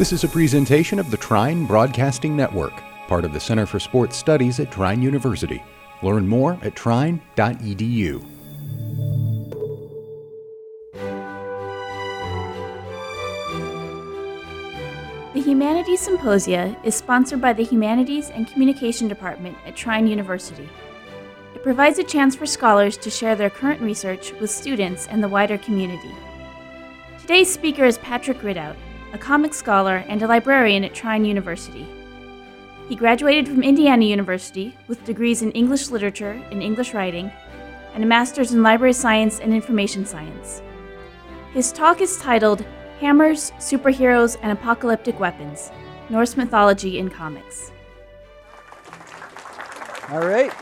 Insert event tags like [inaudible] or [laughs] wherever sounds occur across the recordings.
This is a presentation of the Trine Broadcasting Network, part of the Center for Sports Studies at Trine University. Learn more at trine.edu. The Humanities Symposia is sponsored by the Humanities and Communication Department at Trine University. It provides a chance for scholars to share their current research with students and the wider community. Today's speaker is Patrick Ridout, a comic scholar and a librarian at Trine University. He graduated from Indiana University with degrees in English literature and English writing and a master's in library science and information science. His talk is titled Hammers, Superheroes, and Apocalyptic Weapons Norse Mythology in Comics. All right.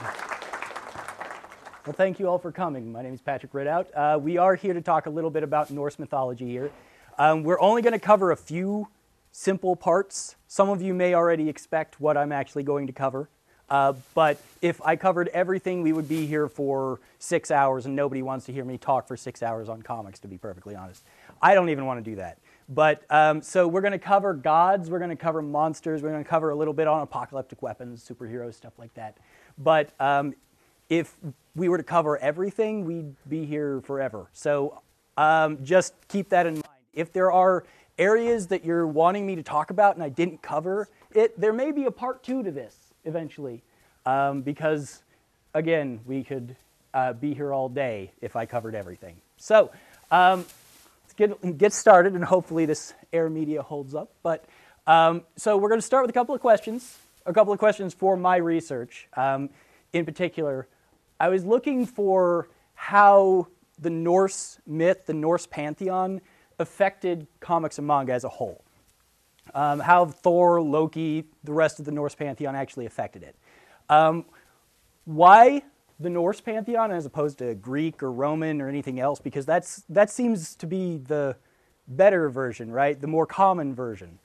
Well, thank you all for coming. My name is Patrick Ridout. Uh, we are here to talk a little bit about Norse mythology here. Um, we're only going to cover a few simple parts. Some of you may already expect what I'm actually going to cover. Uh, but if I covered everything, we would be here for six hours, and nobody wants to hear me talk for six hours on comics, to be perfectly honest. I don't even want to do that. But um, so we're going to cover gods, we're going to cover monsters, we're going to cover a little bit on apocalyptic weapons, superheroes, stuff like that. But um, if we were to cover everything, we'd be here forever. So um, just keep that in mind. If there are areas that you're wanting me to talk about and I didn't cover it, there may be a part two to this eventually. Um, because, again, we could uh, be here all day if I covered everything. So, um, get, get started, and hopefully this air media holds up. But um, so we're going to start with a couple of questions, a couple of questions for my research. Um, in particular, I was looking for how the Norse myth, the Norse pantheon, affected comics and manga as a whole. Um, how Thor, Loki, the rest of the Norse pantheon actually affected it. Um, why the Norse pantheon as opposed to Greek or Roman or anything else because that's that seems to be the better version, right? The more common version.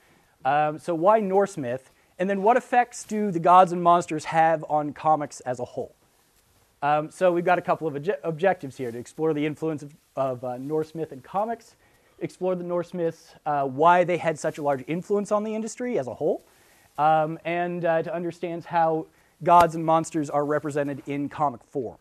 Um, so why Norse myth? And then what effects do the gods and monsters have on comics as a whole? Um, so we've got a couple of obje- objectives here to explore the influence of, of uh, Norse myth in comics, explore the Norse myths, uh, why they had such a large influence on the industry as a whole, um, and uh, to understand how gods and monsters are represented in comic form.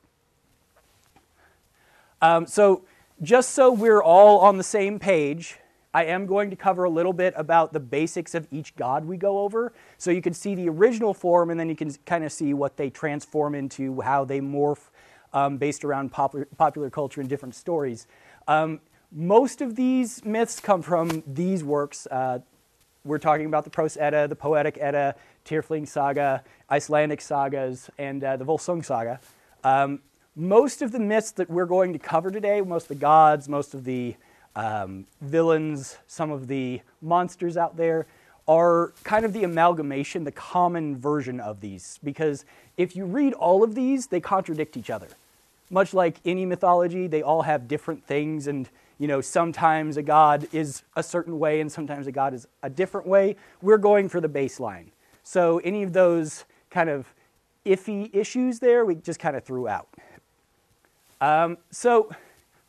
Um, so, just so we're all on the same page, I am going to cover a little bit about the basics of each god we go over. So you can see the original form, and then you can kind of see what they transform into, how they morph um, based around popular, popular culture and different stories. Um, most of these myths come from these works. Uh, we're talking about the Prose Edda, the Poetic Edda, Tyrfing Saga, Icelandic sagas, and uh, the Volsung Saga. Um, most of the myths that we're going to cover today, most of the gods, most of the um, villains, some of the monsters out there, are kind of the amalgamation, the common version of these. Because if you read all of these, they contradict each other. Much like any mythology, they all have different things, and you know, sometimes a god is a certain way and sometimes a god is a different way. We're going for the baseline. So any of those kind of iffy issues there, we just kind of threw out. Um, so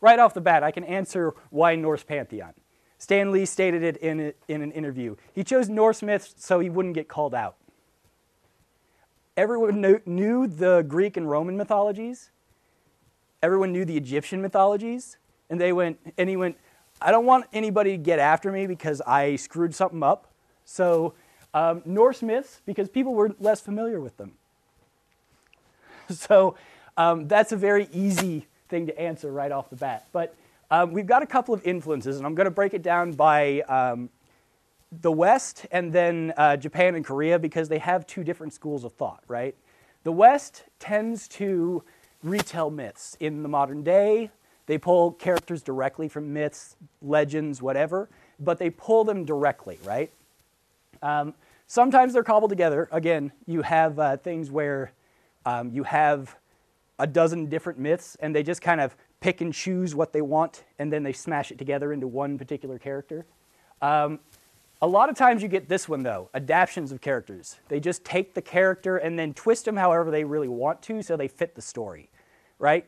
right off the bat, I can answer why Norse pantheon. Stan Lee stated it in, a, in an interview. He chose Norse myths so he wouldn't get called out. Everyone knew, knew the Greek and Roman mythologies. Everyone knew the Egyptian mythologies. And they went, and he went, I don't want anybody to get after me because I screwed something up. So um, Norse myths, because people were less familiar with them. [laughs] So um, that's a very easy thing to answer right off the bat. But um, we've got a couple of influences, and I'm going to break it down by um, the West and then uh, Japan and Korea because they have two different schools of thought, right? The West tends to retell myths in the modern day. They pull characters directly from myths, legends, whatever, but they pull them directly, right? Um, sometimes they're cobbled together. Again, you have uh, things where um, you have a dozen different myths and they just kind of pick and choose what they want and then they smash it together into one particular character. Um, a lot of times you get this one though, adaptations of characters. They just take the character and then twist them however they really want to so they fit the story, right?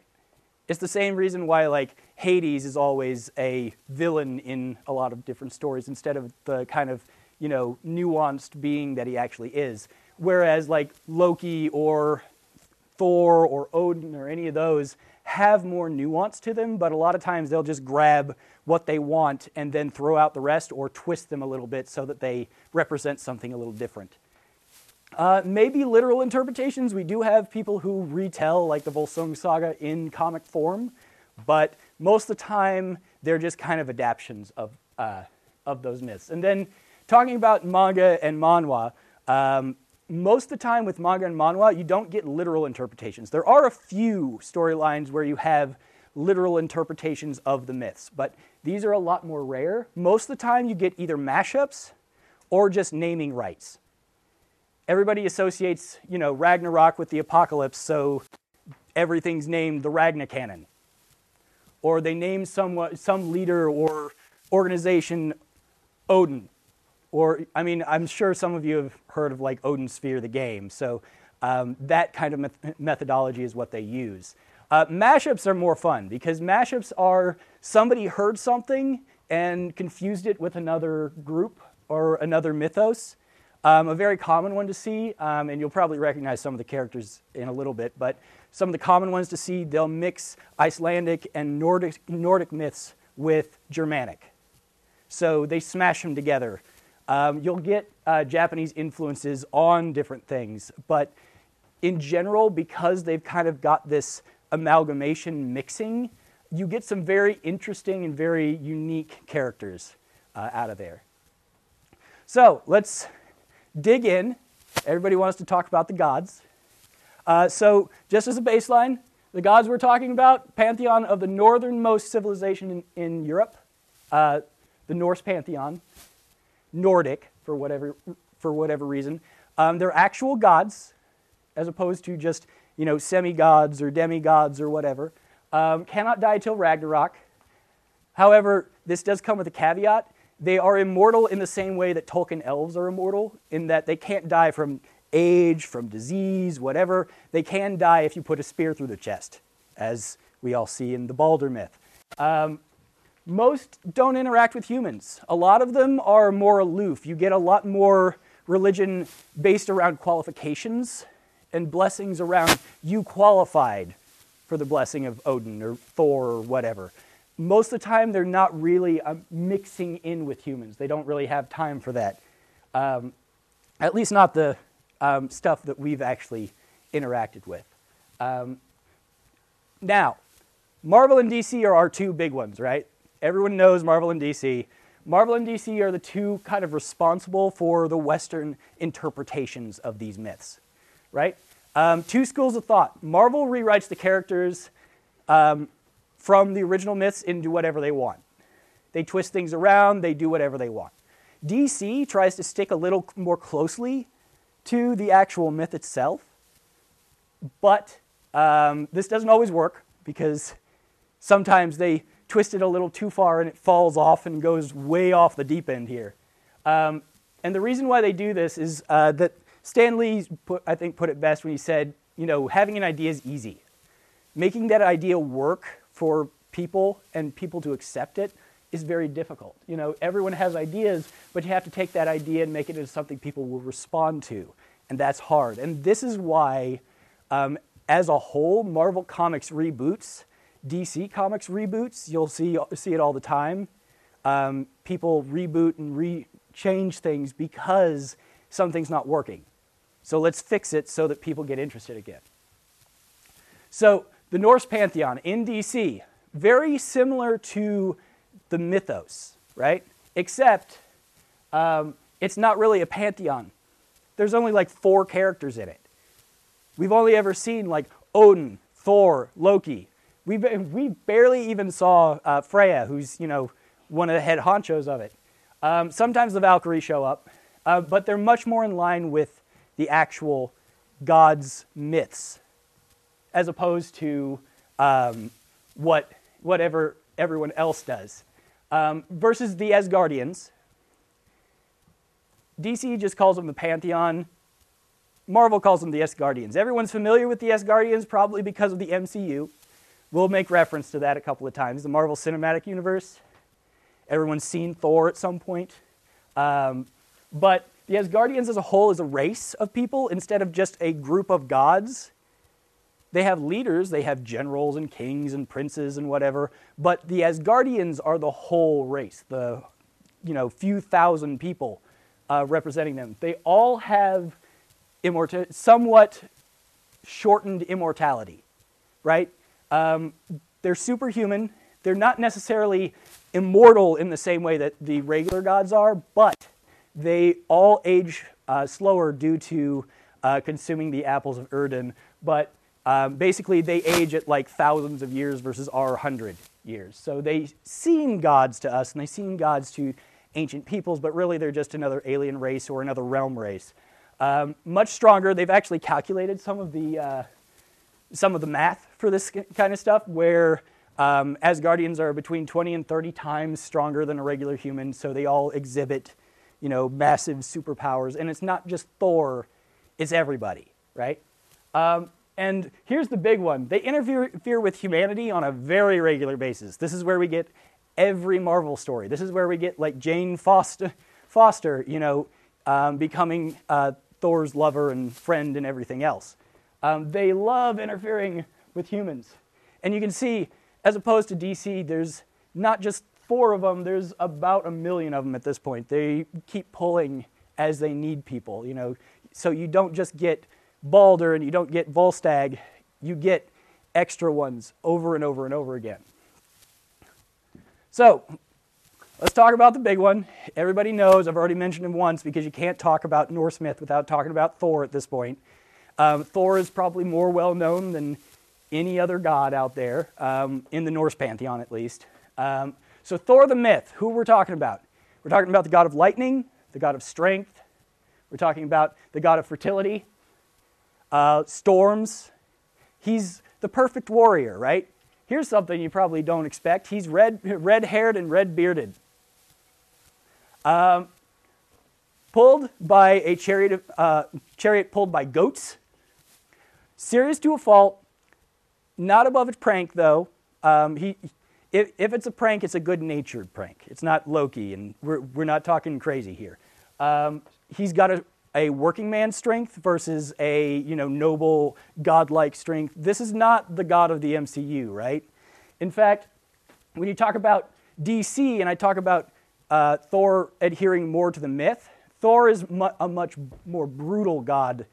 It's the same reason why like Hades is always a villain in a lot of different stories instead of the kind of you know, nuanced being that he actually is. Whereas like Loki or Thor or Odin or any of those have more nuance to them, but a lot of times they'll just grab what they want and then throw out the rest or twist them a little bit so that they represent something a little different. Uh, maybe literal interpretations. We do have people who retell like the Volsung saga in comic form, but most of the time they're just kind of adaptations of, uh, of those myths. And then talking about manga and manhwa, um, most of the time with manga and manhwa, you don't get literal interpretations. There are a few storylines where you have literal interpretations of the myths, but these are a lot more rare. Most of the time, you get either mashups or just naming rights. Everybody associates, you know, Ragnarok with the apocalypse, so everything's named the Ragna canon. Or they name some, some leader or organization Odin or, I mean, I'm sure some of you have heard of like Odin Sphere, the game. So um, that kind of met- methodology is what they use. Uh, mashups are more fun because mashups are somebody heard something and confused it with another group or another mythos. Um, a very common one to see, um, and you'll probably recognize some of the characters in a little bit, but some of the common ones to see, they'll mix Icelandic and Nordic, Nordic myths with Germanic. So they smash them together um, you'll get uh, Japanese influences on different things, but in general, because they've kind of got this amalgamation mixing, you get some very interesting and very unique characters uh, out of there. So let's dig in. Everybody wants to talk about the gods. Uh, so, just as a baseline, the gods we're talking about, pantheon of the northernmost civilization in, in Europe, uh, the Norse pantheon. Nordic for whatever, for whatever reason. Um, they're actual gods, as opposed to just you know semi-gods or demigods or whatever. Um, cannot die till Ragnarok. However, this does come with a caveat. They are immortal in the same way that Tolkien elves are immortal, in that they can't die from age, from disease, whatever. They can die if you put a spear through their chest, as we all see in the Balder myth. Um, most don't interact with humans. A lot of them are more aloof. You get a lot more religion based around qualifications and blessings around you qualified for the blessing of Odin or Thor or whatever. Most of the time, they're not really uh, mixing in with humans. They don't really have time for that. Um, at least, not the um, stuff that we've actually interacted with. Um, now, Marvel and DC are our two big ones, right? Everyone knows Marvel and DC. Marvel and DC are the two kind of responsible for the Western interpretations of these myths, right? Um, two schools of thought. Marvel rewrites the characters um, from the original myths into whatever they want. They twist things around, they do whatever they want. DC tries to stick a little more closely to the actual myth itself, but um, this doesn't always work because sometimes they twist it a little too far and it falls off and goes way off the deep end here. Um, and the reason why they do this is uh, that Stan Lee, put, I think, put it best when he said, you know, having an idea is easy. Making that idea work for people and people to accept it is very difficult. You know, everyone has ideas, but you have to take that idea and make it into something people will respond to, and that's hard. And this is why, um, as a whole, Marvel Comics reboots DC Comics reboots, you'll see, see it all the time. Um, people reboot and re change things because something's not working. So let's fix it so that people get interested again. So the Norse pantheon in DC, very similar to the mythos, right? Except um, it's not really a pantheon. There's only like four characters in it. We've only ever seen like Odin, Thor, Loki, we, we barely even saw uh, Freya, who's you know one of the head honchos of it. Um, sometimes the Valkyries show up, uh, but they're much more in line with the actual gods' myths, as opposed to um, what whatever everyone else does. Um, versus the Asgardians, DC just calls them the Pantheon. Marvel calls them the Asgardians. Everyone's familiar with the Asgardians probably because of the MCU. We'll make reference to that a couple of times. The Marvel Cinematic Universe, everyone's seen Thor at some point. Um, But the Asgardians as a whole is a race of people instead of just a group of gods. They have leaders, they have generals and kings and princes and whatever, but the Asgardians are the whole race, the you know few thousand people uh, representing them. They all have immorta- somewhat shortened immortality, right? Um, they're superhuman. They're not necessarily immortal in the same way that the regular gods are, but they all age uh, slower due to uh, consuming the apples of Idunn. But um, basically, they age at like thousands of years versus our hundred years. So they seem gods to us, and they seem gods to ancient peoples, but really they're just another alien race or another realm race. Um, much stronger. They've actually calculated some of the uh, some of the math for this kind of stuff, where um, Asgardians are between 20 and 30 times stronger than a regular human, so they all exhibit, you know, massive superpowers. And it's not just Thor; it's everybody, right? Um, and here's the big one: they interfere with humanity on a very regular basis. This is where we get every Marvel story. This is where we get like Jane Foster, Foster you know, um, becoming uh, Thor's lover and friend and everything else. Um, they love interfering with humans. And you can see, as opposed to DC, there's not just four of them, there's about a million of them at this point. They keep pulling as they need people, you know. So you don't just get Balder and you don't get Volstagg, you get extra ones over and over and over again. So let's talk about the big one. Everybody knows, I've already mentioned him once because you can't talk about Norse myth without talking about Thor at this point. Um, Thor is probably more well known than any other god out there, um, in the Norse pantheon at least. Um, so, Thor the myth, who we're talking about? We're talking about the god of lightning, the god of strength, we're talking about the god of fertility, uh, storms. He's the perfect warrior, right? Here's something you probably don't expect. He's red, red-haired and red-bearded. Um, pulled by a chariot, uh, chariot pulled by goats. Serious to a fault. Not above a prank, though. Um, he, if, if, it's a prank, it's a good-natured prank. It's not Loki, and we're, we're not talking crazy here. Um, he's got a, a working man's strength versus a you know noble godlike strength. This is not the god of the MCU, right? In fact, when you talk about DC and I talk about uh, Thor adhering more to the myth, Thor is mu- a much more brutal god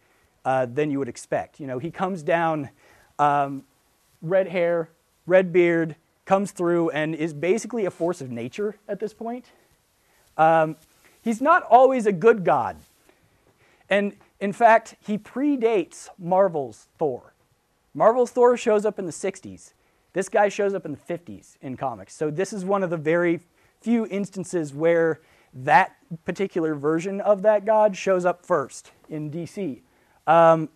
uh, than you would expect. You know, he comes down, um, red hair, red beard, comes through, and is basically a force of nature at this point. Um, he's not always a good god. And in fact, he predates Marvel's Thor. Marvel's Thor shows up in the 60s. This guy shows up in the 50s in comics. So this is one of the very few instances where that particular version of that god shows up first in DC. Um,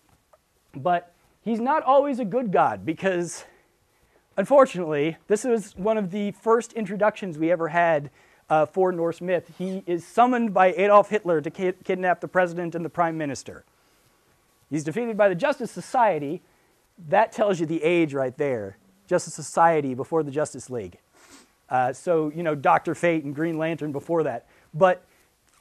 but he's not always a good god because, unfortunately, this was one of the first introductions we ever had uh, for Norse myth. He is summoned by Adolf Hitler to ki- kidnap the president and the prime minister. He's defeated by the Justice Society. That tells you the age right there. Justice Society before the Justice League. Uh, so, you know, Dr. Fate and Green Lantern before that. But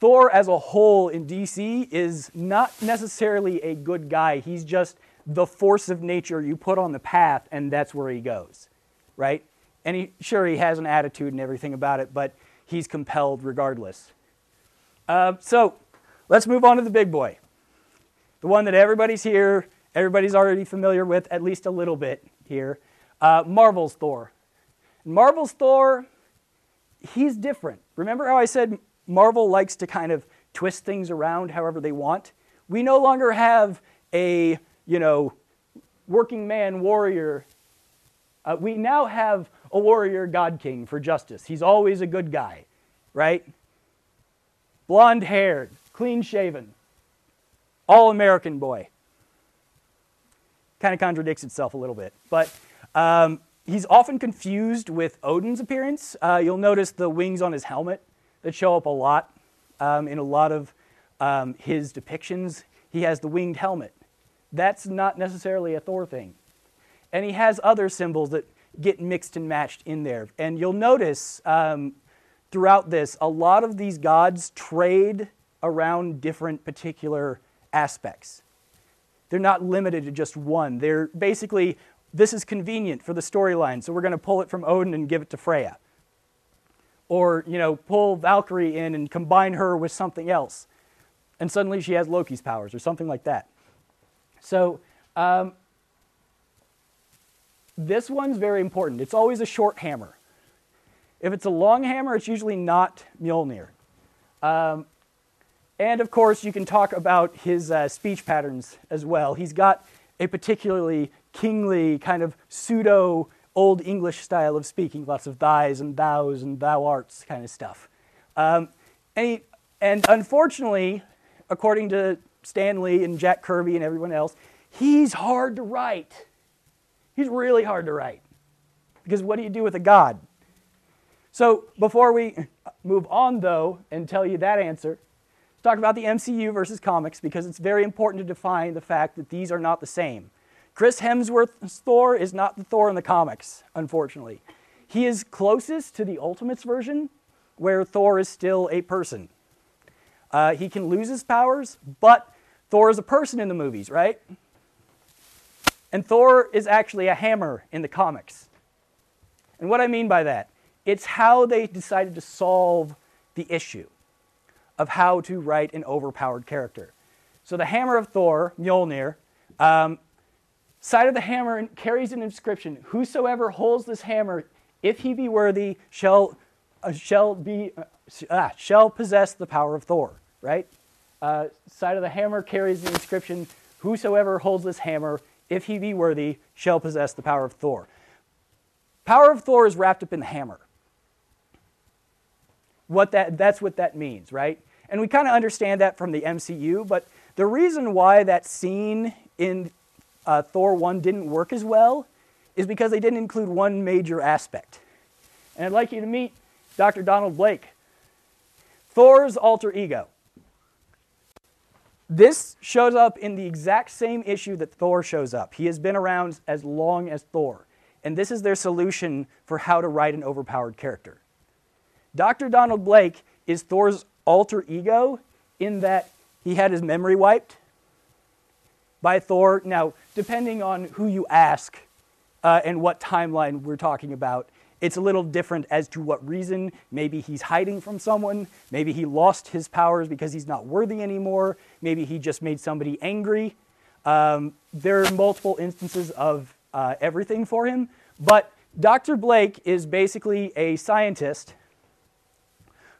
Thor as a whole in DC is not necessarily a good guy. He's just the force of nature you put on the path, and that's where he goes, right? And he, sure, he has an attitude and everything about it, but he's compelled regardless. Uh, so let's move on to the big boy, the one that everybody's here, everybody's already familiar with at least a little bit here. Uh, Marvel's Thor. Marvel's Thor, he's different. Remember how I said Marvel likes to kind of twist things around however they want? We no longer have a, you know, working man warrior. Uh, we now have a warrior god king for justice. He's always a good guy, right? Blonde haired, clean shaven, all American boy. Kind of contradicts itself a little bit. But um, he's often confused with Odin's appearance. Uh, you'll notice the wings on his helmet that show up a lot um, in a lot of um, his depictions. He has the winged helmet. That's not necessarily a Thor thing. And he has other symbols that get mixed and matched in there. And you'll notice um, throughout this, a lot of these gods trade around different particular aspects. They're not limited to just one. They're basically, this is convenient for the storyline, so we're going to pull it from Odin and give it to Freya. Or, you know, pull Valkyrie in and combine her with something else. And suddenly she has Loki's powers or something like that. So, um, this one's very important. It's always a short hammer. If it's a long hammer, it's usually not Mjolnir. Um, and of course, you can talk about his uh, speech patterns as well. He's got a particularly kingly, kind of pseudo Old English style of speaking, lots of thys and thous and thou arts kind of stuff. Um, and, he, and unfortunately, according to Stan Lee and Jack Kirby and everyone else, he's hard to write. He's really hard to write. Because what do you do with a god? So before we move on, though, and tell you that answer, let's talk about the MCU versus comics because it's very important to define the fact that these are not the same. Chris Hemsworth's Thor is not the Thor in the comics, unfortunately. He is closest to the Ultimates version, where Thor is still a person. Uh, he can lose his powers, but Thor is a person in the movies, right? And Thor is actually a hammer in the comics. And what I mean by that, it's how they decided to solve the issue of how to write an overpowered character. So the hammer of Thor, Mjolnir, um, side of the hammer carries an inscription Whosoever holds this hammer, if he be worthy, shall, uh, shall, be, uh, ah, shall possess the power of Thor, right? Uh, side of the hammer carries the inscription Whosoever holds this hammer, if he be worthy, shall possess the power of Thor. Power of Thor is wrapped up in the hammer. What that, that's what that means, right? And we kind of understand that from the MCU, but the reason why that scene in uh, Thor 1 didn't work as well is because they didn't include one major aspect. And I'd like you to meet Dr. Donald Blake, Thor's alter ego. This shows up in the exact same issue that Thor shows up. He has been around as long as Thor. And this is their solution for how to write an overpowered character. Dr. Donald Blake is Thor's alter ego in that he had his memory wiped by Thor. Now, depending on who you ask uh, and what timeline we're talking about, it's a little different as to what reason. Maybe he's hiding from someone. Maybe he lost his powers because he's not worthy anymore. Maybe he just made somebody angry. Um, there are multiple instances of uh, everything for him. But Dr. Blake is basically a scientist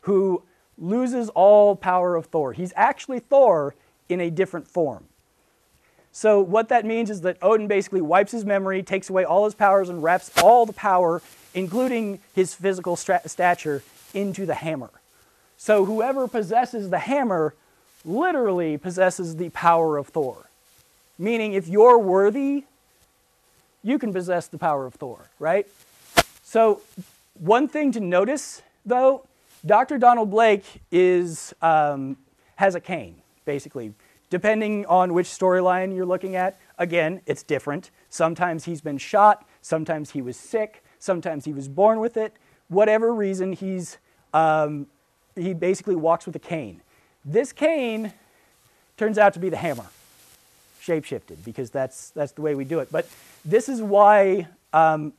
who loses all power of Thor. He's actually Thor in a different form. So, what that means is that Odin basically wipes his memory, takes away all his powers, and wraps all the power, including his physical stature, into the hammer. So, whoever possesses the hammer literally possesses the power of Thor. Meaning, if you're worthy, you can possess the power of Thor, right? So, one thing to notice, though, Dr. Donald Blake is, um, has a cane, basically. Depending on which storyline you're looking at, again, it's different. Sometimes he's been shot, sometimes he was sick, sometimes he was born with it. Whatever reason, he's, um, he basically walks with a cane. This cane turns out to be the hammer, shapeshifted, because that's, that's the way we do it. But this is why um,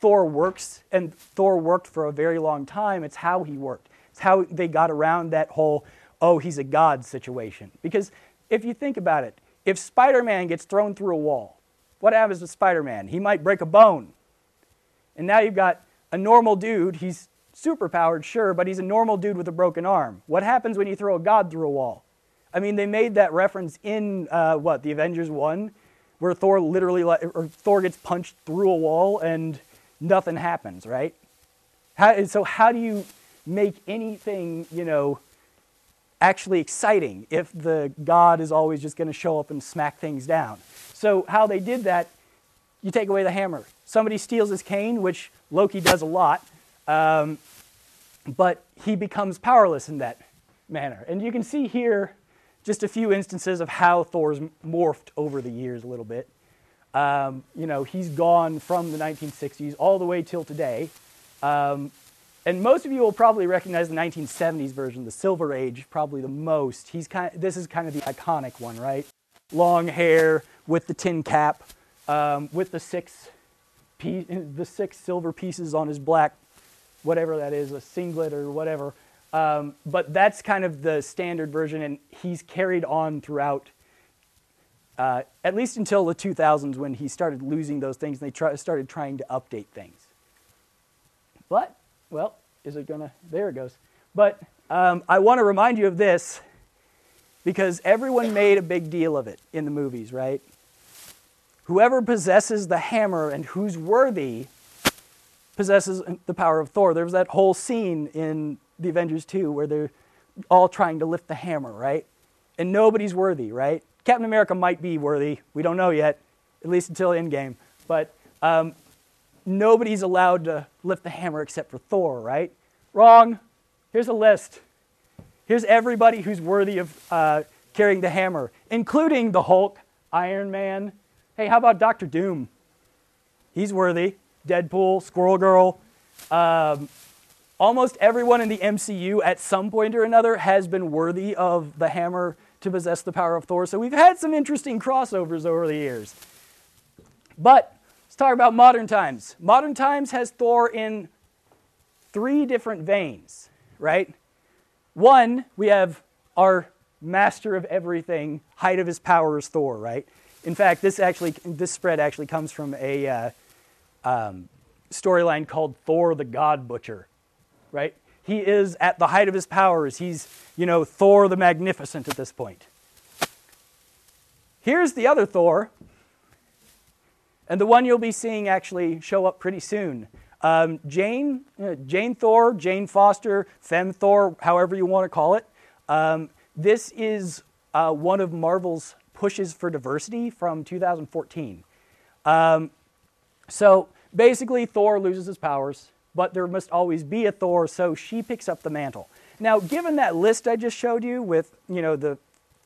Thor works, and Thor worked for a very long time. It's how he worked. It's how they got around that whole, oh, he's a god situation. Because if you think about it, if Spider Man gets thrown through a wall, what happens to Spider Man? He might break a bone. And now you've got a normal dude. He's superpowered, sure, but he's a normal dude with a broken arm. What happens when you throw a god through a wall? I mean, they made that reference in uh, what the Avengers one, where Thor literally or Thor gets punched through a wall and nothing happens, right? How, so how do you make anything, you know, actually exciting if the god is always just going to show up and smack things down. So, how they did that, you take away the hammer. Somebody steals his cane, which Loki does a lot, um, but he becomes powerless in that manner. And you can see here just a few instances of how Thor's morphed over the years a little bit. Um, you know, he's gone from the 1960s all the way till today. Um, and most of you will probably recognize the 1970s version, the Silver Age, probably the most. He's kind of, this is kind of the iconic one, right? Long hair with the tin cap, um, with the six, piece, the six silver pieces on his black, whatever that is, a singlet or whatever. Um, but that's kind of the standard version, and he's carried on throughout, uh, at least until the 2000s when he started losing those things and they try, started trying to update things. But, well, is it gonna? There it goes. But um, I want to remind you of this because everyone made a big deal of it in the movies, right? Whoever possesses the hammer and who's worthy possesses the power of Thor. There was that whole scene in the Avengers 2 where they're all trying to lift the hammer, right? And nobody's worthy, right? Captain America might be worthy. We don't know yet, at least until Endgame. But um, nobody's allowed to lift the hammer except for Thor, right? Wrong. Here's a list. Here's everybody who's worthy of uh, carrying the hammer, including the Hulk, Iron Man. Hey, how about Doctor Doom? He's worthy. Deadpool, Squirrel Girl. Um, almost everyone in the MCU at some point or another has been worthy of the hammer to possess the power of Thor. So we've had some interesting crossovers over the years. But let's talk about modern times. Modern times has Thor in three different veins, right? One, we have our master of everything, height of his power is Thor, right? In fact, this actually, this spread actually comes from a uh, um, storyline called Thor the God Butcher, right? He is at the height of his powers. He's, you know, Thor the Magnificent at this point. Here's the other Thor, and the one you'll be seeing actually show up pretty soon. Um, Jane, uh, Jane Thor, Jane Foster, Fem Thor, however you want to call it. Um, this is uh, one of Marvel's pushes for diversity from 2014. Um, so basically, Thor loses his powers, but there must always be a Thor, so she picks up the mantle. Now, given that list I just showed you with, you know, the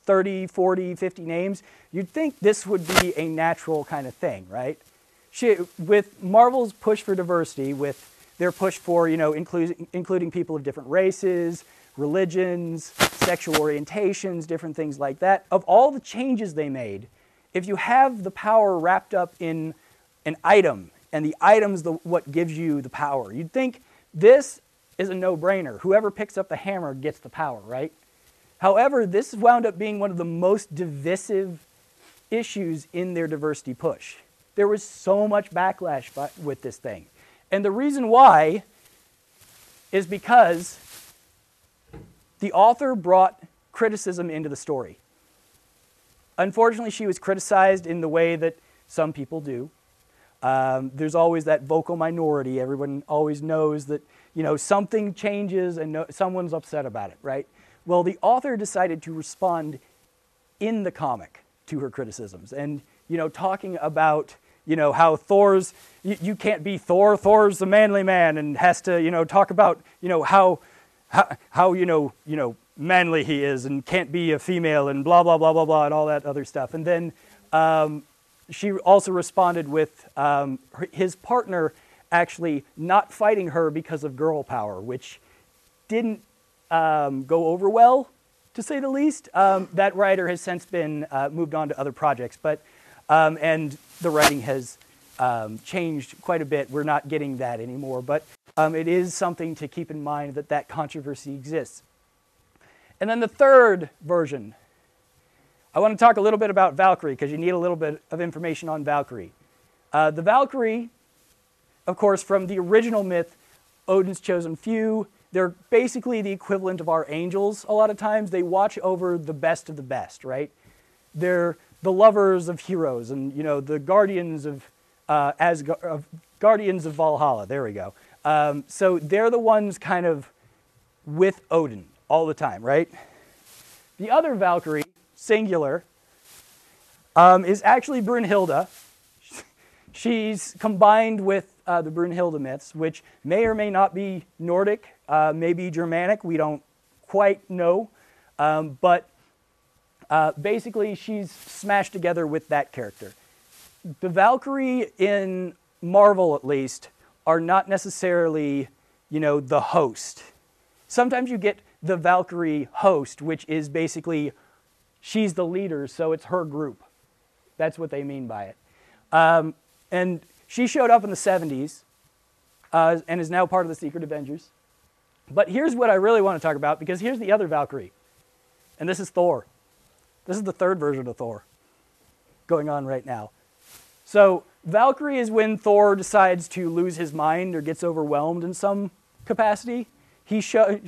30, 40, 50 names, you'd think this would be a natural kind of thing, right? she, with Marvel's push for diversity, with their push for you know including including people of different races, religions, sexual orientations, different things like that. Of all the changes they made, if you have the power wrapped up in an item, and the item's the what gives you the power, you'd think this is a no-brainer. Whoever picks up the hammer gets the power, right? However, this wound up being one of the most divisive issues in their diversity push. There was so much backlash by, with this thing. And the reason why is because the author brought criticism into the story. Unfortunately, she was criticized in the way that some people do. Um, there's always that vocal minority. Everyone always knows that you know something changes and no, someone's upset about it, right? Well, the author decided to respond in the comic to her criticisms, and you know, talking about you know how Thor's you, you, can't be Thor. Thor's the manly man and has to you know talk about you know how how, how you know you know manly he is and can't be a female and blah blah blah blah blah and all that other stuff. And then um, she also responded with um, his partner actually not fighting her because of girl power, which didn't um, go over well, to say the least. Um, that writer has since been uh, moved on to other projects, but um, and the writing has um, changed quite a bit. We're not getting that anymore, but um, it is something to keep in mind that that controversy exists. And then the third version, I want to talk a little bit about Valkyrie because you need a little bit of information on Valkyrie. Uh, the Valkyrie, of course, from the original myth, Odin's chosen few, they're basically the equivalent of our angels a lot of times. They watch over the best of the best, right? They're the lovers of heroes and you know the guardians of uh, as of guardians of Valhalla. There we go. Um, so they're the ones kind of with Odin all the time, right? The other Valkyrie, singular, um, is actually Brunhilde. [laughs] She's combined with uh, the Brunhilde myths, which may or may not be Nordic, uh, maybe Germanic. We don't quite know, um, but uh, basically, she's smashed together with that character. The Valkyrie in Marvel, at least, are not necessarily you know, the host. Sometimes you get the Valkyrie host, which is basically she's the leader, so it's her group. That's what they mean by it. Um, and she showed up in the 70s uh, and is now part of the Secret Avengers. But here's what I really want to talk about because here's the other Valkyrie, and this is Thor. This is the third version of Thor going on right now. So, Valkyrie is when Thor decides to lose his mind or gets overwhelmed in some capacity. He show,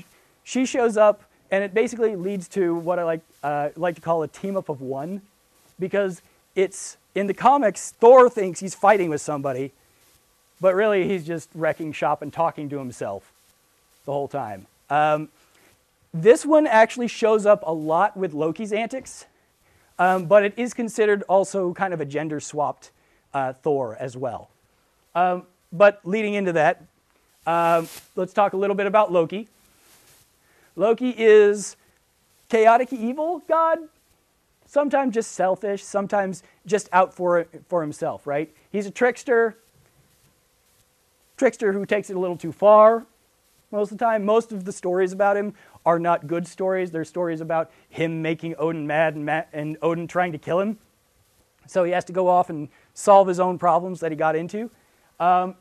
she shows up, and it basically leads to what I like, uh, like to call a team up of one, because it's in the comics, Thor thinks he's fighting with somebody, but really he's just wrecking shop and talking to himself the whole time. Um, this one actually shows up a lot with Loki's antics, um, but it is considered also kind of a gender swapped uh, Thor as well. Um, but leading into that, um, let's talk a little bit about Loki. Loki is chaotic evil god, sometimes just selfish, sometimes just out for, for himself, right? He's a trickster, trickster who takes it a little too far most of the time. Most of the stories about him are not good stories. They're stories about him making Odin mad and, mad, and Odin trying to kill him. So he has to go off and solve his own problems that he got into. Um,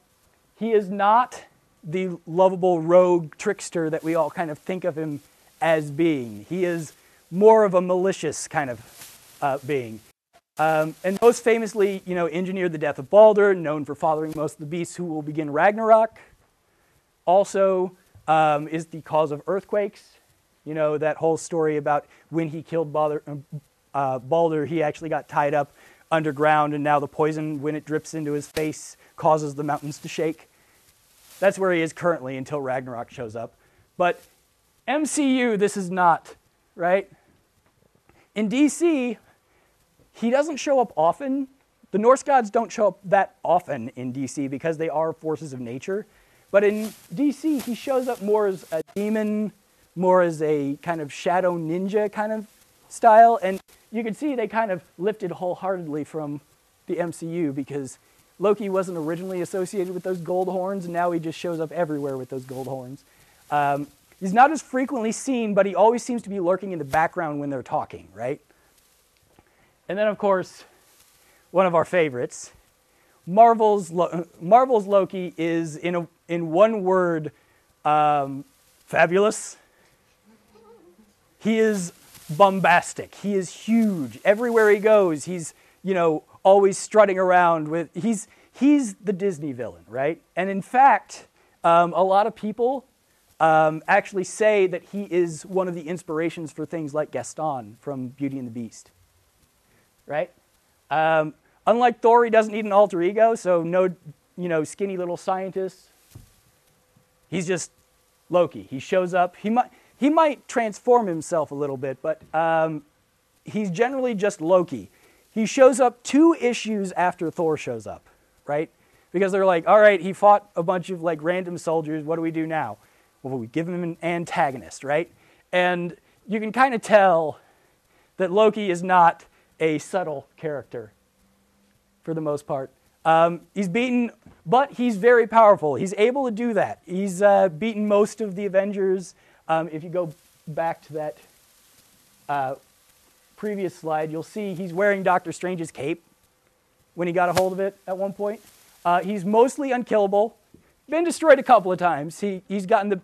he is not the lovable rogue trickster that we all kind of think of him as being. He is more of a malicious kind of uh, being. Um, and most famously, you know, engineered the death of Balder, known for fathering most of the beasts who will begin Ragnarok. Also, um, is the cause of earthquakes. You know, that whole story about when he killed Balder, uh, Balder, he actually got tied up underground, and now the poison, when it drips into his face, causes the mountains to shake. That's where he is currently until Ragnarok shows up. But MCU, this is not, right? In DC, he doesn't show up often. The Norse gods don't show up that often in DC because they are forces of nature. But in DC, he shows up more as a demon, more as a kind of shadow ninja kind of style. And you can see they kind of lifted wholeheartedly from the MCU because Loki wasn't originally associated with those gold horns, and now he just shows up everywhere with those gold horns. Um, he's not as frequently seen, but he always seems to be lurking in the background when they're talking, right? And then, of course, one of our favorites, Marvel's, Lo- Marvel's Loki is, in, a, in one word, um, fabulous. He is bombastic. He is huge. Everywhere he goes, he's, you know, always strutting around with, he's, he's the Disney villain, right? And in fact, um, a lot of people um, actually say that he is one of the inspirations for things like Gaston from Beauty and the Beast, right? Um, unlike Thor, he doesn't need an alter ego, so no, you know, skinny little scientist. He's just Loki. He shows up. He might, he might transform himself a little bit, but um, he's generally just Loki. He shows up two issues after Thor shows up, right? Because they're like, all right, he fought a bunch of like random soldiers. What do we do now? Well, we give him an antagonist, right? And you can kind of tell that Loki is not a subtle character for the most part. Um, he's beaten, but he's very powerful. He's able to do that. He's uh, beaten most of the Avengers. Um, if you go back to that uh, previous slide, you'll see he's wearing Doctor Strange's cape when he got a hold of it at one point. Uh, he's mostly unkillable. Been destroyed a couple of times. He, he's gotten the,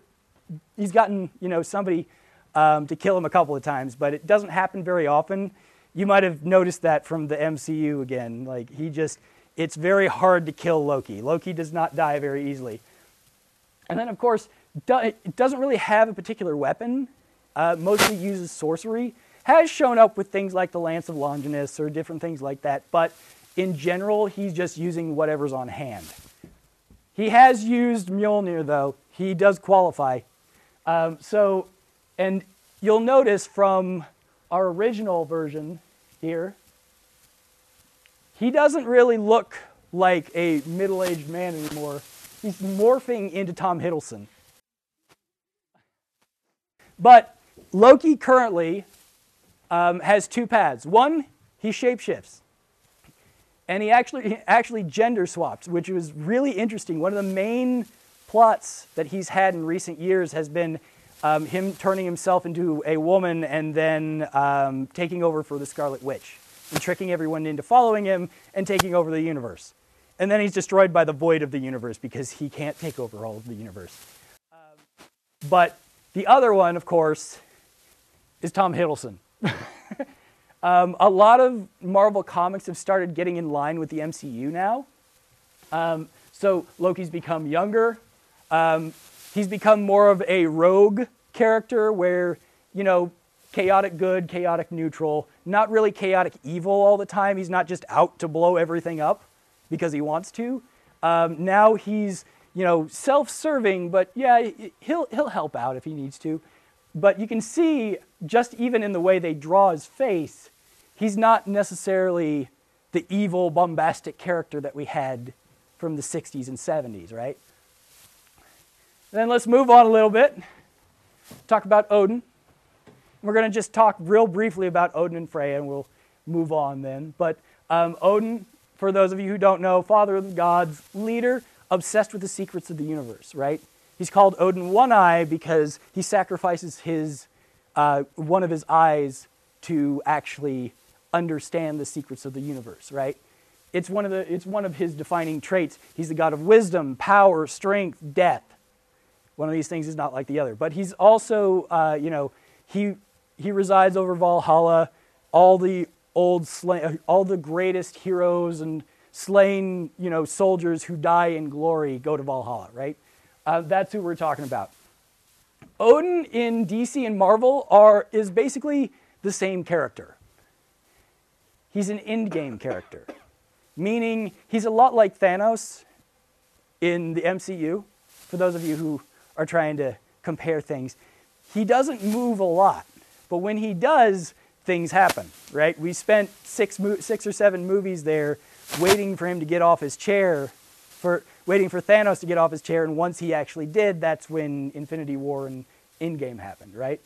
he's gotten you know somebody um, to kill him a couple of times, but it doesn't happen very often. You might have noticed that from the MCU again. Like he just, it's very hard to kill Loki. Loki does not die very easily. And then of course, it doesn't really have a particular weapon. Uh, mostly uses sorcery. Has shown up with things like the Lance of Longinus or different things like that, but in general, he's just using whatever's on hand. He has used Mjolnir, though. He does qualify. Um, so, and you'll notice from our original version here, he doesn't really look like a middle aged man anymore. He's morphing into Tom Hiddleston. But Loki currently um, has two paths. One, he shapeshifts. And he actually, he actually gender swaps, which was really interesting. One of the main plots that he's had in recent years has been um, him turning himself into a woman and then um, taking over for the Scarlet Witch and tricking everyone into following him and taking over the universe. And then he's destroyed by the void of the universe because he can't take over all of the universe. Um, but the other one, of course, is Tom Hiddleston. [laughs] um, a lot of Marvel comics have started getting in line with the MCU now. Um, so Loki's become younger. Um, he's become more of a rogue character where, you know, chaotic good, chaotic neutral, not really chaotic evil all the time. He's not just out to blow everything up because he wants to. Um, now he's, you know, self-serving, but yeah, he'll he'll help out if he needs to. But you can see just even in the way they draw his face, he's not necessarily the evil, bombastic character that we had from the 60s and 70s, right? Then let's move on a little bit. Talk about Odin. We're going to just talk real briefly about Odin and Freya, and we'll move on then. But um, Odin, for those of you who don't know, father of the gods, leader, obsessed with the secrets of the universe, right? He's called Odin One Eye because he sacrifices his uh, one of his eyes to actually understand the secrets of the universe, right? It's one of the it's one of his defining traits. He's the god of wisdom, power, strength, death. One of these things is not like the other, but he's also uh, you know he he resides over Valhalla. All the old sla- all the greatest heroes and slain you know soldiers who die in glory go to Valhalla, right? Uh, that's who we're talking about. Odin in DC and Marvel are, is basically the same character. He's an endgame character, meaning he's a lot like Thanos in the MCU, for those of you who are trying to compare things. He doesn't move a lot, but when he does, things happen, right? We spent six, six or seven movies there waiting for him to get off his chair for waiting for Thanos to get off his chair, and once he actually did, that's when Infinity War and Endgame happened, right?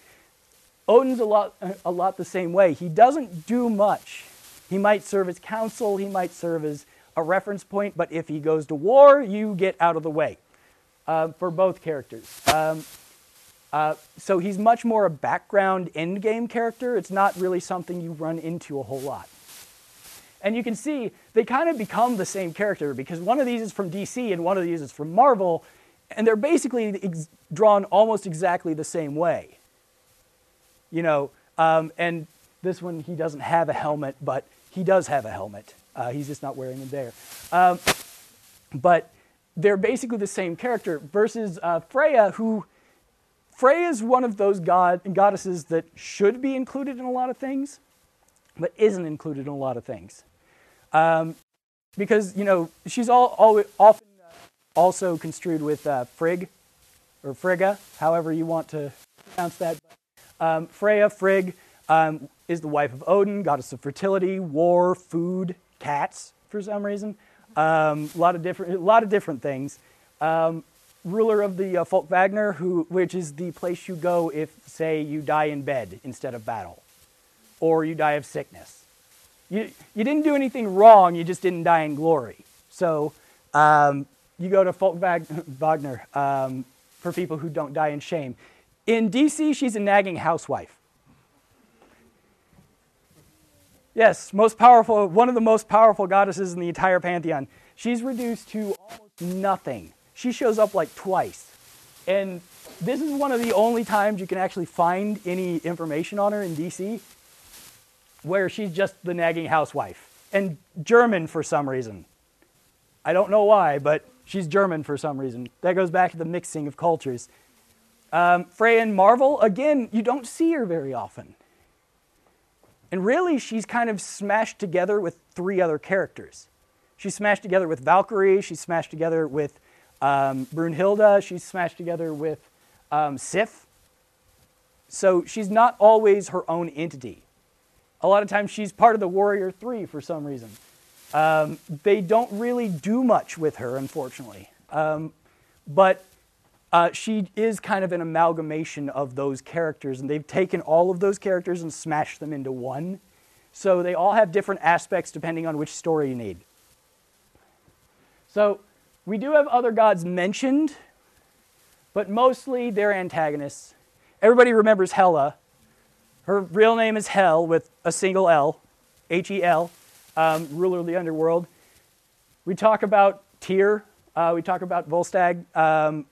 Odin's a lot, a lot the same way. He doesn't do much. He might serve as counsel, he might serve as a reference point, but if he goes to war, you get out of the way uh, for both characters. Um, uh, so he's much more a background endgame character. It's not really something you run into a whole lot. And you can see they kind of become the same character because one of these is from DC and one of these is from Marvel, and they're basically ex- drawn almost exactly the same way. You know, um, and this one he doesn't have a helmet, but he does have a helmet. Uh, he's just not wearing it there. Um, but they're basically the same character versus uh, Freya, who Freya is one of those god goddesses that should be included in a lot of things, but isn't included in a lot of things. Um, because, you know, she's all, all often uh, also construed with uh, Frigg or Frigga, however you want to pronounce that. Um, Freya, Frigg, um, is the wife of Odin, goddess of fertility, war, food, cats for some reason. Um, a lot of different, a lot of different things. Um, ruler of the uh, Folkvangr, who, which is the place you go if, say, you die in bed instead of battle, or you die of sickness. You, you didn't do anything wrong, you just didn't die in glory. So um, you go to Folk [laughs] Wagner um, for people who don't die in shame. In DC, she's a nagging housewife. Yes, most powerful, one of the most powerful goddesses in the entire pantheon. She's reduced to almost nothing. She shows up like twice. And this is one of the only times you can actually find any information on her in DC where she's just the nagging housewife and German for some reason. I don't know why, but she's German for some reason. That goes back to the mixing of cultures. Um, and Marvel, again, you don't see her very often. And really, she's kind of smashed together with three other characters. She's smashed together with Valkyrie, she's smashed together with um, Brunhilde, she's smashed together with um, Sif. So she's not always her own entity. A lot of times she's part of the Warrior Three for some reason. Um, they don't really do much with her, unfortunately. Um, but uh, she is kind of an amalgamation of those characters, and they've taken all of those characters and smashed them into one. So they all have different aspects depending on which story you need. So we do have other gods mentioned but mostly they're antagonists. Everybody remembers Hela. Her real name is Hel with a single L, H E L, um, ruler of the underworld. We talk about Tyr, uh, we talk about Volstagg, um,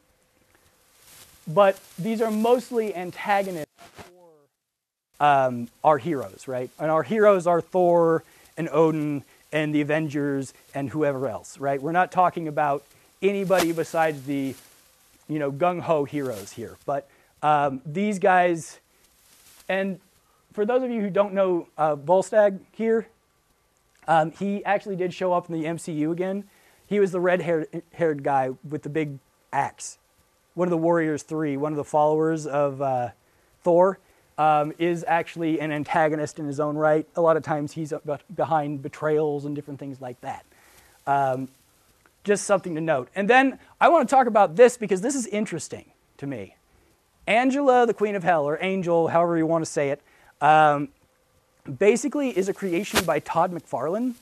but these are mostly antagonists for um, our heroes, right? And our heroes are Thor and Odin and the Avengers and whoever else, right? We're not talking about anybody besides the, you know, gung ho heroes here. But um, these guys, and for those of you who don't know uh, Volstagg here, um, he actually did show up in the MCU again. He was the red-haired guy with the big axe, one of the Warriors Three, one of the followers of uh, Thor. Um, is actually an antagonist in his own right. A lot of times he's behind betrayals and different things like that. Um, just something to note. And then I want to talk about this because this is interesting to me. Angela, the Queen of Hell, or Angel, however you want to say it, um, basically is a creation by Todd McFarlane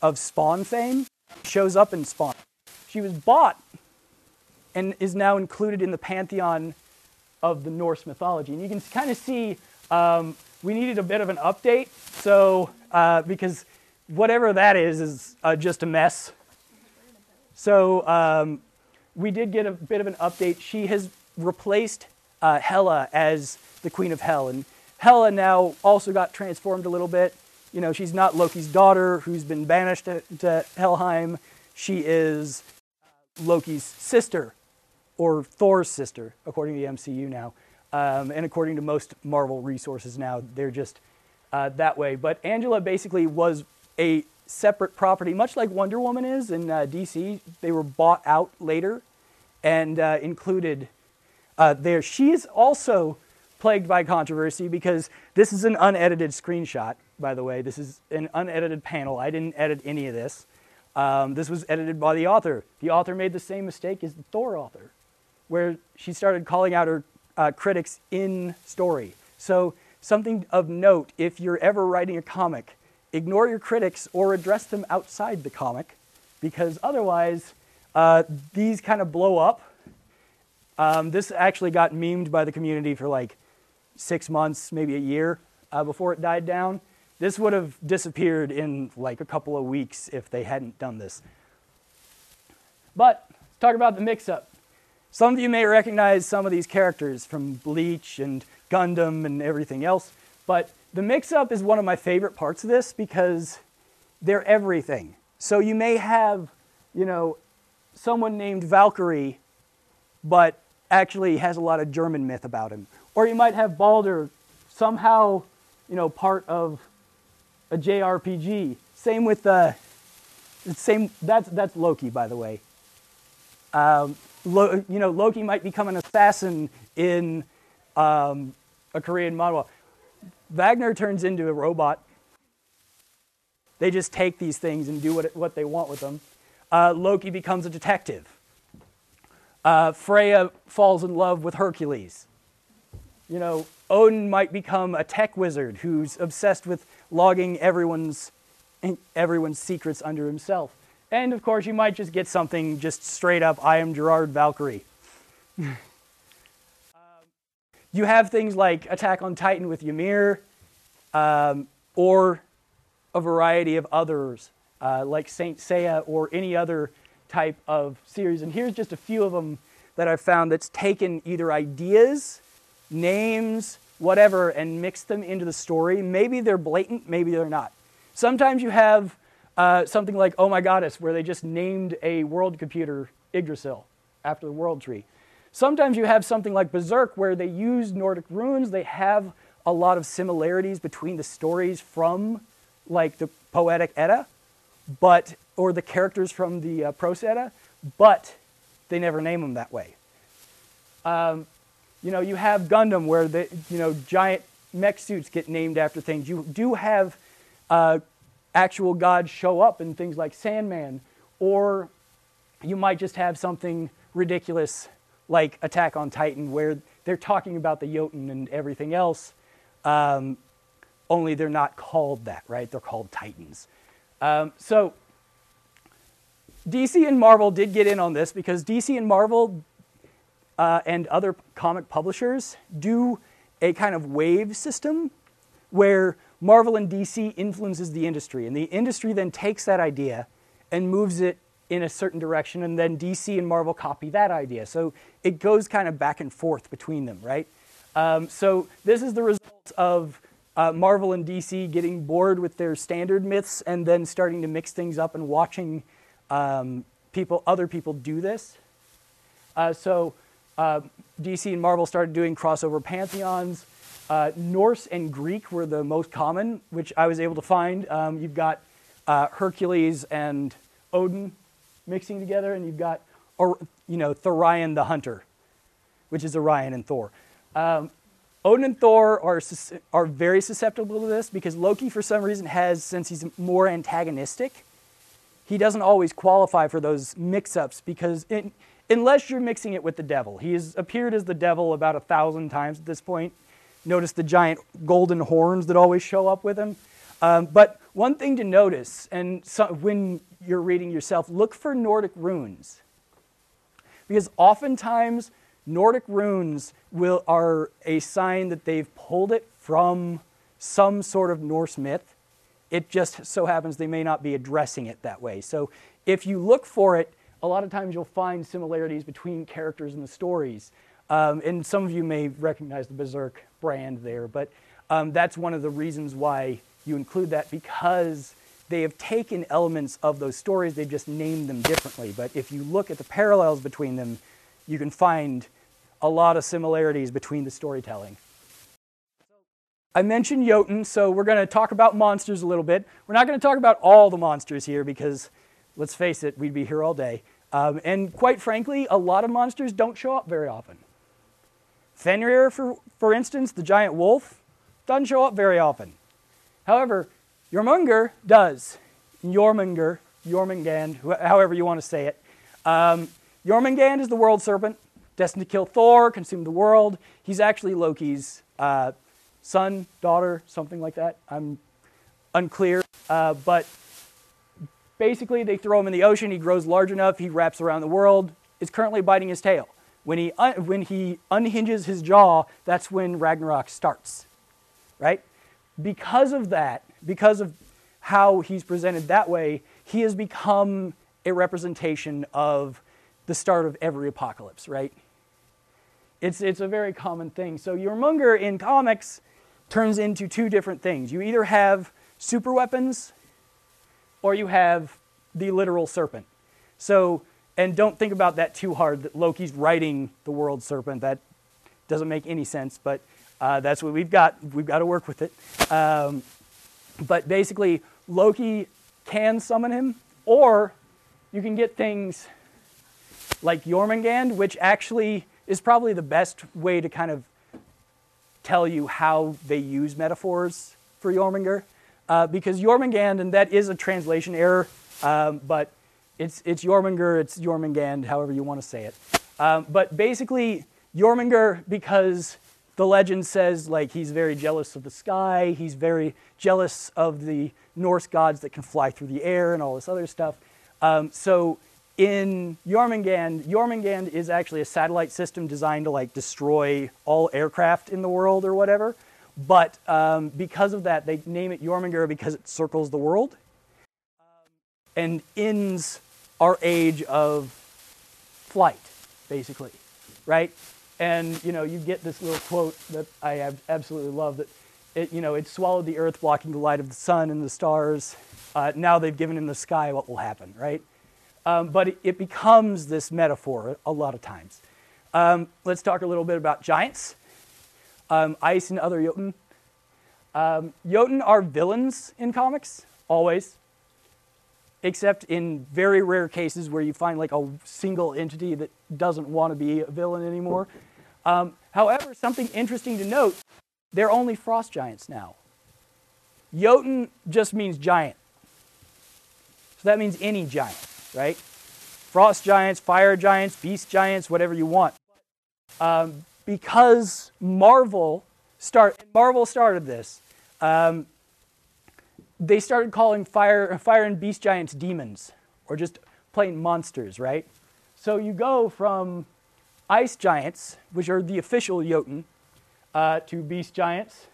of Spawn fame. Shows up in Spawn. She was bought and is now included in the pantheon of the Norse mythology. And you can kind of see um, we needed a bit of an update. So, uh, because whatever that is, is uh, just a mess. So, um, we did get a bit of an update. She has replaced uh, Hela as the Queen of Hell. And Hela now also got transformed a little bit. You know, she's not Loki's daughter who's been banished to, to Helheim. She is Loki's sister, or Thor's sister, according to the MCU now. Um, and according to most Marvel resources now, they're just uh, that way. But Angela basically was a separate property, much like Wonder Woman is in uh, DC. They were bought out later and uh, included uh, there. She is also plagued by controversy because this is an unedited screenshot, by the way. This is an unedited panel. I didn't edit any of this. Um, this was edited by the author. The author made the same mistake as the Thor author where she started calling out her uh, critics in story. So, something of note if you're ever writing a comic, ignore your critics or address them outside the comic, because otherwise, uh, these kind of blow up. Um, this actually got memed by the community for like six months, maybe a year uh, before it died down. This would have disappeared in like a couple of weeks if they hadn't done this. But let's talk about the mix up. Some of you may recognize some of these characters from Bleach and Gundam and everything else, but the mix up is one of my favorite parts of this because they're everything. So you may have, you know, someone named Valkyrie, but actually has a lot of German myth about him. Or you might have Balder, somehow, you know, part of a JRPG. Same with the, same, that's, that's Loki, by the way. Um, Lo, you know, Loki might become an assassin in um, a Korean manhwa. Wagner turns into a robot. They just take these things and do what, what they want with them. Uh, Loki becomes a detective. Uh, Freya falls in love with Hercules. You know, Odin might become a tech wizard who's obsessed with logging everyone's, everyone's secrets under himself. And of course, you might just get something just straight up I am Gerard Valkyrie. um, [laughs] you have things like Attack on Titan with Ymir, um, or a variety of others, uh, like Saint Seiya or any other type of series. And here's just a few of them that I've found that's taken either ideas, names, whatever, and mixed them into the story. Maybe they're blatant, maybe they're not. Sometimes you have uh, something like Oh My Goddess, where they just named a world computer Yggdrasil after the world tree. Sometimes you have something like Berserk, where they use Nordic runes. They have a lot of similarities between the stories from like the Poetic Edda, but or the characters from the uh, Prose Edda, but they never name them that way. Um, you know, you have Gundam, where the you know giant mech suits get named after things. You do have uh, actual gods show up in things like Sandman, or you might just have something ridiculous like Attack on Titan, where they're talking about the Jotun and everything else, um, only they're not called that, right? They're called Titans. Um, so DC and Marvel did get in on this because DC and Marvel, uh, and other comic publishers do a kind of wave system where Marvel and DC influences the industry, and the industry then takes that idea and moves it in a certain direction, and then DC and Marvel copy that idea. So it goes kind of back and forth between them, right? Um, so this is the result of uh, Marvel and DC getting bored with their standard myths and then starting to mix things up and watching um, people, other people do this. Uh, so uh, DC and Marvel started doing crossover pantheons. Uh, Norse and Greek were the most common, which I was able to find. Um, you've got uh, Hercules and Odin mixing together, and you've got, or, you know, Thorion the Hunter, which is Orion and Thor. Um, Odin and Thor are, are very susceptible to this because Loki, for some reason, has, since he's more antagonistic, he doesn't always qualify for those mix ups because, it, unless you're mixing it with the devil, he has appeared as the devil about a thousand times at this point. Notice the giant golden horns that always show up with him. Um, but one thing to notice, and so when you're reading yourself, look for Nordic runes. Because oftentimes, Nordic runes will, are a sign that they've pulled it from some sort of Norse myth. It just so happens they may not be addressing it that way. So if you look for it, a lot of times you'll find similarities between characters in the stories. Um, and some of you may recognize the Berserk brand there, but um, that's one of the reasons why you include that because they have taken elements of those stories, they've just named them differently. But if you look at the parallels between them, you can find a lot of similarities between the storytelling. I mentioned Jotun, so we're going to talk about monsters a little bit. We're not going to talk about all the monsters here because, let's face it, we'd be here all day. Um, and quite frankly, a lot of monsters don't show up very often. Fenrir, for, for instance, the giant wolf, doesn't show up very often. However, Jormungandr does. Jormungandr, Jormungand, however you want to say it. Um, Jormungand is the world serpent, destined to kill Thor, consume the world. He's actually Loki's uh, son, daughter, something like that. I'm unclear. Uh, but basically, they throw him in the ocean. He grows large enough. He wraps around the world. Is currently biting his tail. When he, when he unhinges his jaw, that's when Ragnarok starts, right? because of that, because of how he's presented that way, he has become a representation of the start of every apocalypse, right? It's, it's a very common thing. So your Jormungandr in comics turns into two different things. You either have super weapons or you have the literal serpent. So, and don't think about that too hard that Loki's riding the world serpent. That doesn't make any sense, but uh, that's what we've got. We've got to work with it. Um, but basically, Loki can summon him, or you can get things like Jormungand, which actually is probably the best way to kind of tell you how they use metaphors for Jormungandr. Uh, because Jormungand, and that is a translation error, um, but it's, it's Jormungandr, it's Jormungand, however you want to say it. Um, but basically, Jormungandr, because the legend says like he's very jealous of the sky, he's very jealous of the Norse gods that can fly through the air and all this other stuff. Um, so in Jormungand, Jormungand is actually a satellite system designed to like destroy all aircraft in the world or whatever. But um, because of that, they name it Jormungandr because it circles the world um, and ends our age of flight, basically, right? And you know, you get this little quote that I absolutely love that it, you know, it swallowed the earth, blocking the light of the sun and the stars. Uh, now they've given in the sky what will happen, right? Um, but it, becomes this metaphor a lot of times. Um, let's talk a little bit about giants, um, ice and other Jotun. Um, Jotun are villains in comics, always except in very rare cases where you find like a single entity that doesn't want to be a villain anymore. Um, however, something interesting to note they're only frost giants now. Jotun just means giant. So that means any giant, right? Frost giants, fire giants, beast giants, whatever you want. Um, because Marvel start Marvel started this. Um, they started calling fire, fire and beast giants demons, or just plain monsters, right? So you go from ice giants, which are the official Jotun, uh, to beast giants.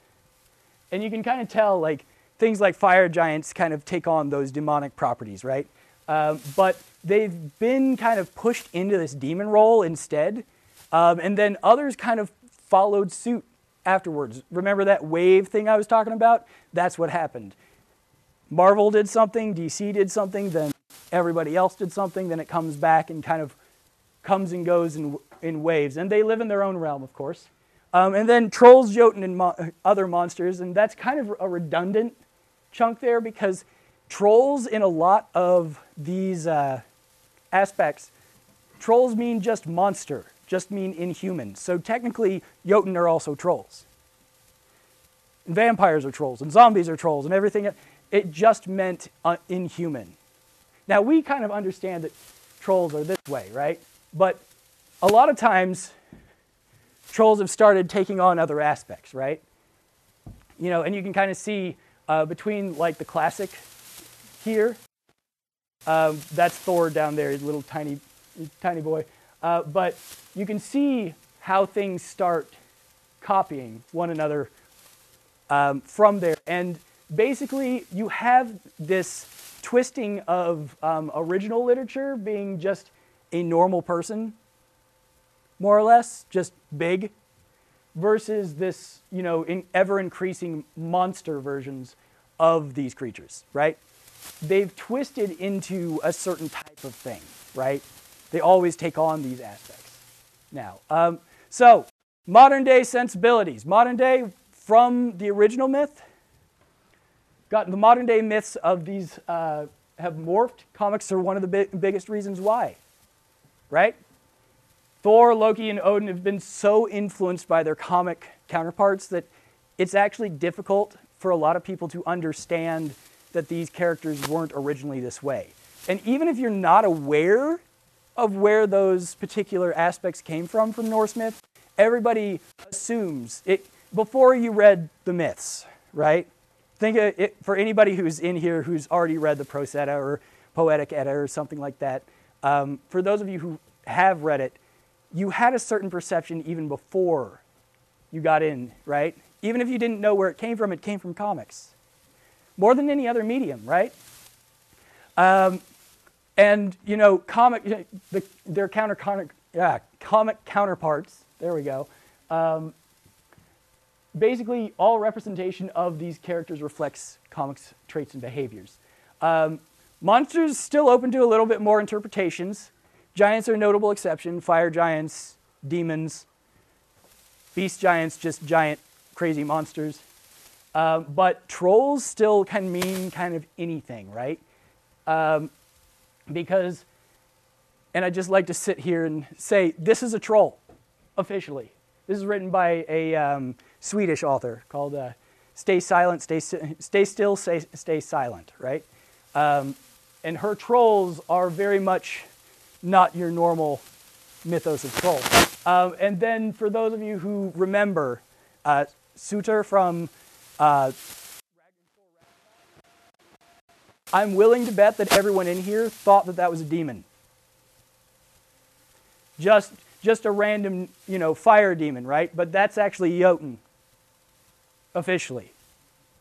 And you can kind of tell, like, things like fire giants kind of take on those demonic properties, right? Um, but they've been kind of pushed into this demon role instead. Um, and then others kind of followed suit afterwards. Remember that wave thing I was talking about? That's what happened. Marvel did something, DC did something, then everybody else did something, then it comes back and kind of comes and goes in, in waves. And they live in their own realm, of course. Um, and then trolls, Jotun, and mo- other monsters, and that's kind of a redundant chunk there because trolls in a lot of these uh, aspects, trolls mean just monster, just mean inhuman. So technically, Jotun are also trolls. And vampires are trolls, and zombies are trolls, and everything. It just meant uh, inhuman. Now, we kind of understand that trolls are this way, right? But a lot of times, trolls have started taking on other aspects, right? You know, and you can kind of see uh, between like the classic here, um, that's Thor down there, little tiny, tiny boy. Uh, but you can see how things start copying one another um, from there. And basically, you have this twisting of um, original literature being just a normal person, more or less, just big, versus this, you know, in ever increasing monster versions of these creatures, right? They've twisted into a certain type of thing, right? They always take on these aspects. Now, um, so modern day sensibilities. Modern day from the original myth, got the modern day myths of these uh, have morphed. Comics are one of the big, biggest reasons why, right? Thor, Loki, and Odin have been so influenced by their comic counterparts that it's actually difficult for a lot of people to understand that these characters weren't originally this way. And even if you're not aware of where those particular aspects came from from Norse myth, everybody assumes it before you read the myths, right? Think it, for anybody who's in here who's already read the Prose Edda or Poetic Edda or something like that. Um, for those of you who have read it, you had a certain perception even before you got in, right? Even if you didn't know where it came from, it came from comics. More than any other medium, right? Um, and, you know, comic, the, their counter, counter, yeah, comic counterparts, there we go. Um, basically, all representation of these characters reflects comics traits and behaviors. Um, monsters still open to a little bit more interpretations. Giants are a notable exception. Fire giants, demons, beast giants, just giant crazy monsters. Uh, but trolls still can mean kind of anything, right? Um, because, and I just like to sit here and say, this is a troll, officially. This is written by a um, Swedish author called uh, Stay Silent, Stay, stay Still, stay, stay Silent, right? Um, and her trolls are very much not your normal mythos of trolls. Um, and then for those of you who remember, uh, Surtur from uh, I'm willing to bet that everyone in here thought that that was a demon. Just, just a random, you know, fire demon, right? But that's actually Jotun, officially,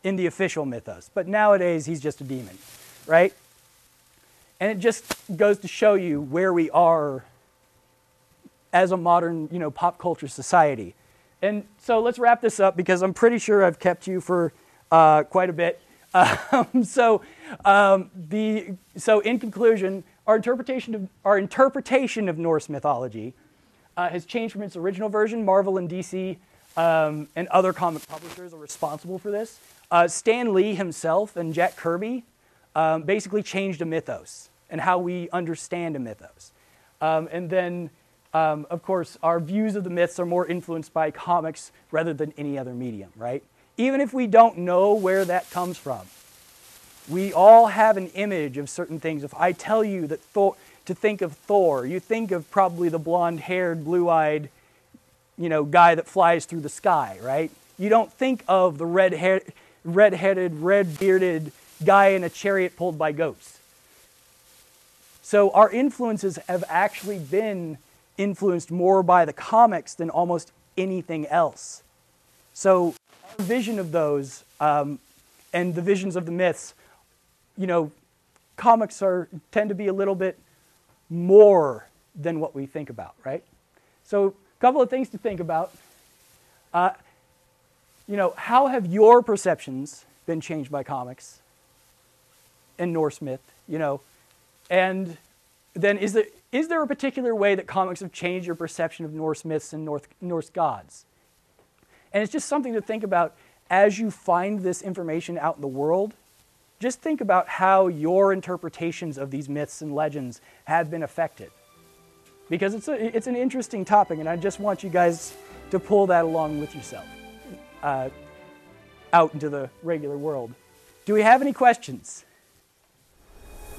in the official mythos. But nowadays, he's just a demon, right? And it just goes to show you where we are as a modern, you know, pop culture society. And so let's wrap this up because I'm pretty sure I've kept you for uh, quite a bit. [laughs] Um, so, um, the, so in conclusion, our interpretation of, our interpretation of Norse mythology uh, has changed from its original version. Marvel and DC um, and other comic publishers are responsible for this. Uh, Stan Lee himself and Jack Kirby um, basically changed a mythos and how we understand a mythos. Um, and then um, of course, our views of the myths are more influenced by comics rather than any other medium, right? Even if we don't know where that comes from, we all have an image of certain things. If I tell you that Thor, to think of Thor, you think of probably the blonde-haired, blue-eyed, you know, guy that flies through the sky, right? You don't think of the red-haired, red-headed, red-bearded guy in a chariot pulled by goats. So our influences have actually been influenced more by the comics than almost anything else. So, our vision of those um, and the visions of the myths, you know, comics are tend to be a little bit more than what we think about, right? So, a couple of things to think about. Uh, you know, how have your perceptions been changed by comics and Norse myth? You know, and then is there, is there a particular way that comics have changed your perception of Norse myths and North, Norse gods? And it's just something to think about as you find this information out in the world. Just think about how your interpretations of these myths and legends have been affected. Because it's, a, it's an interesting topic, and I just want you guys to pull that along with yourself uh, out into the regular world. Do we have any questions?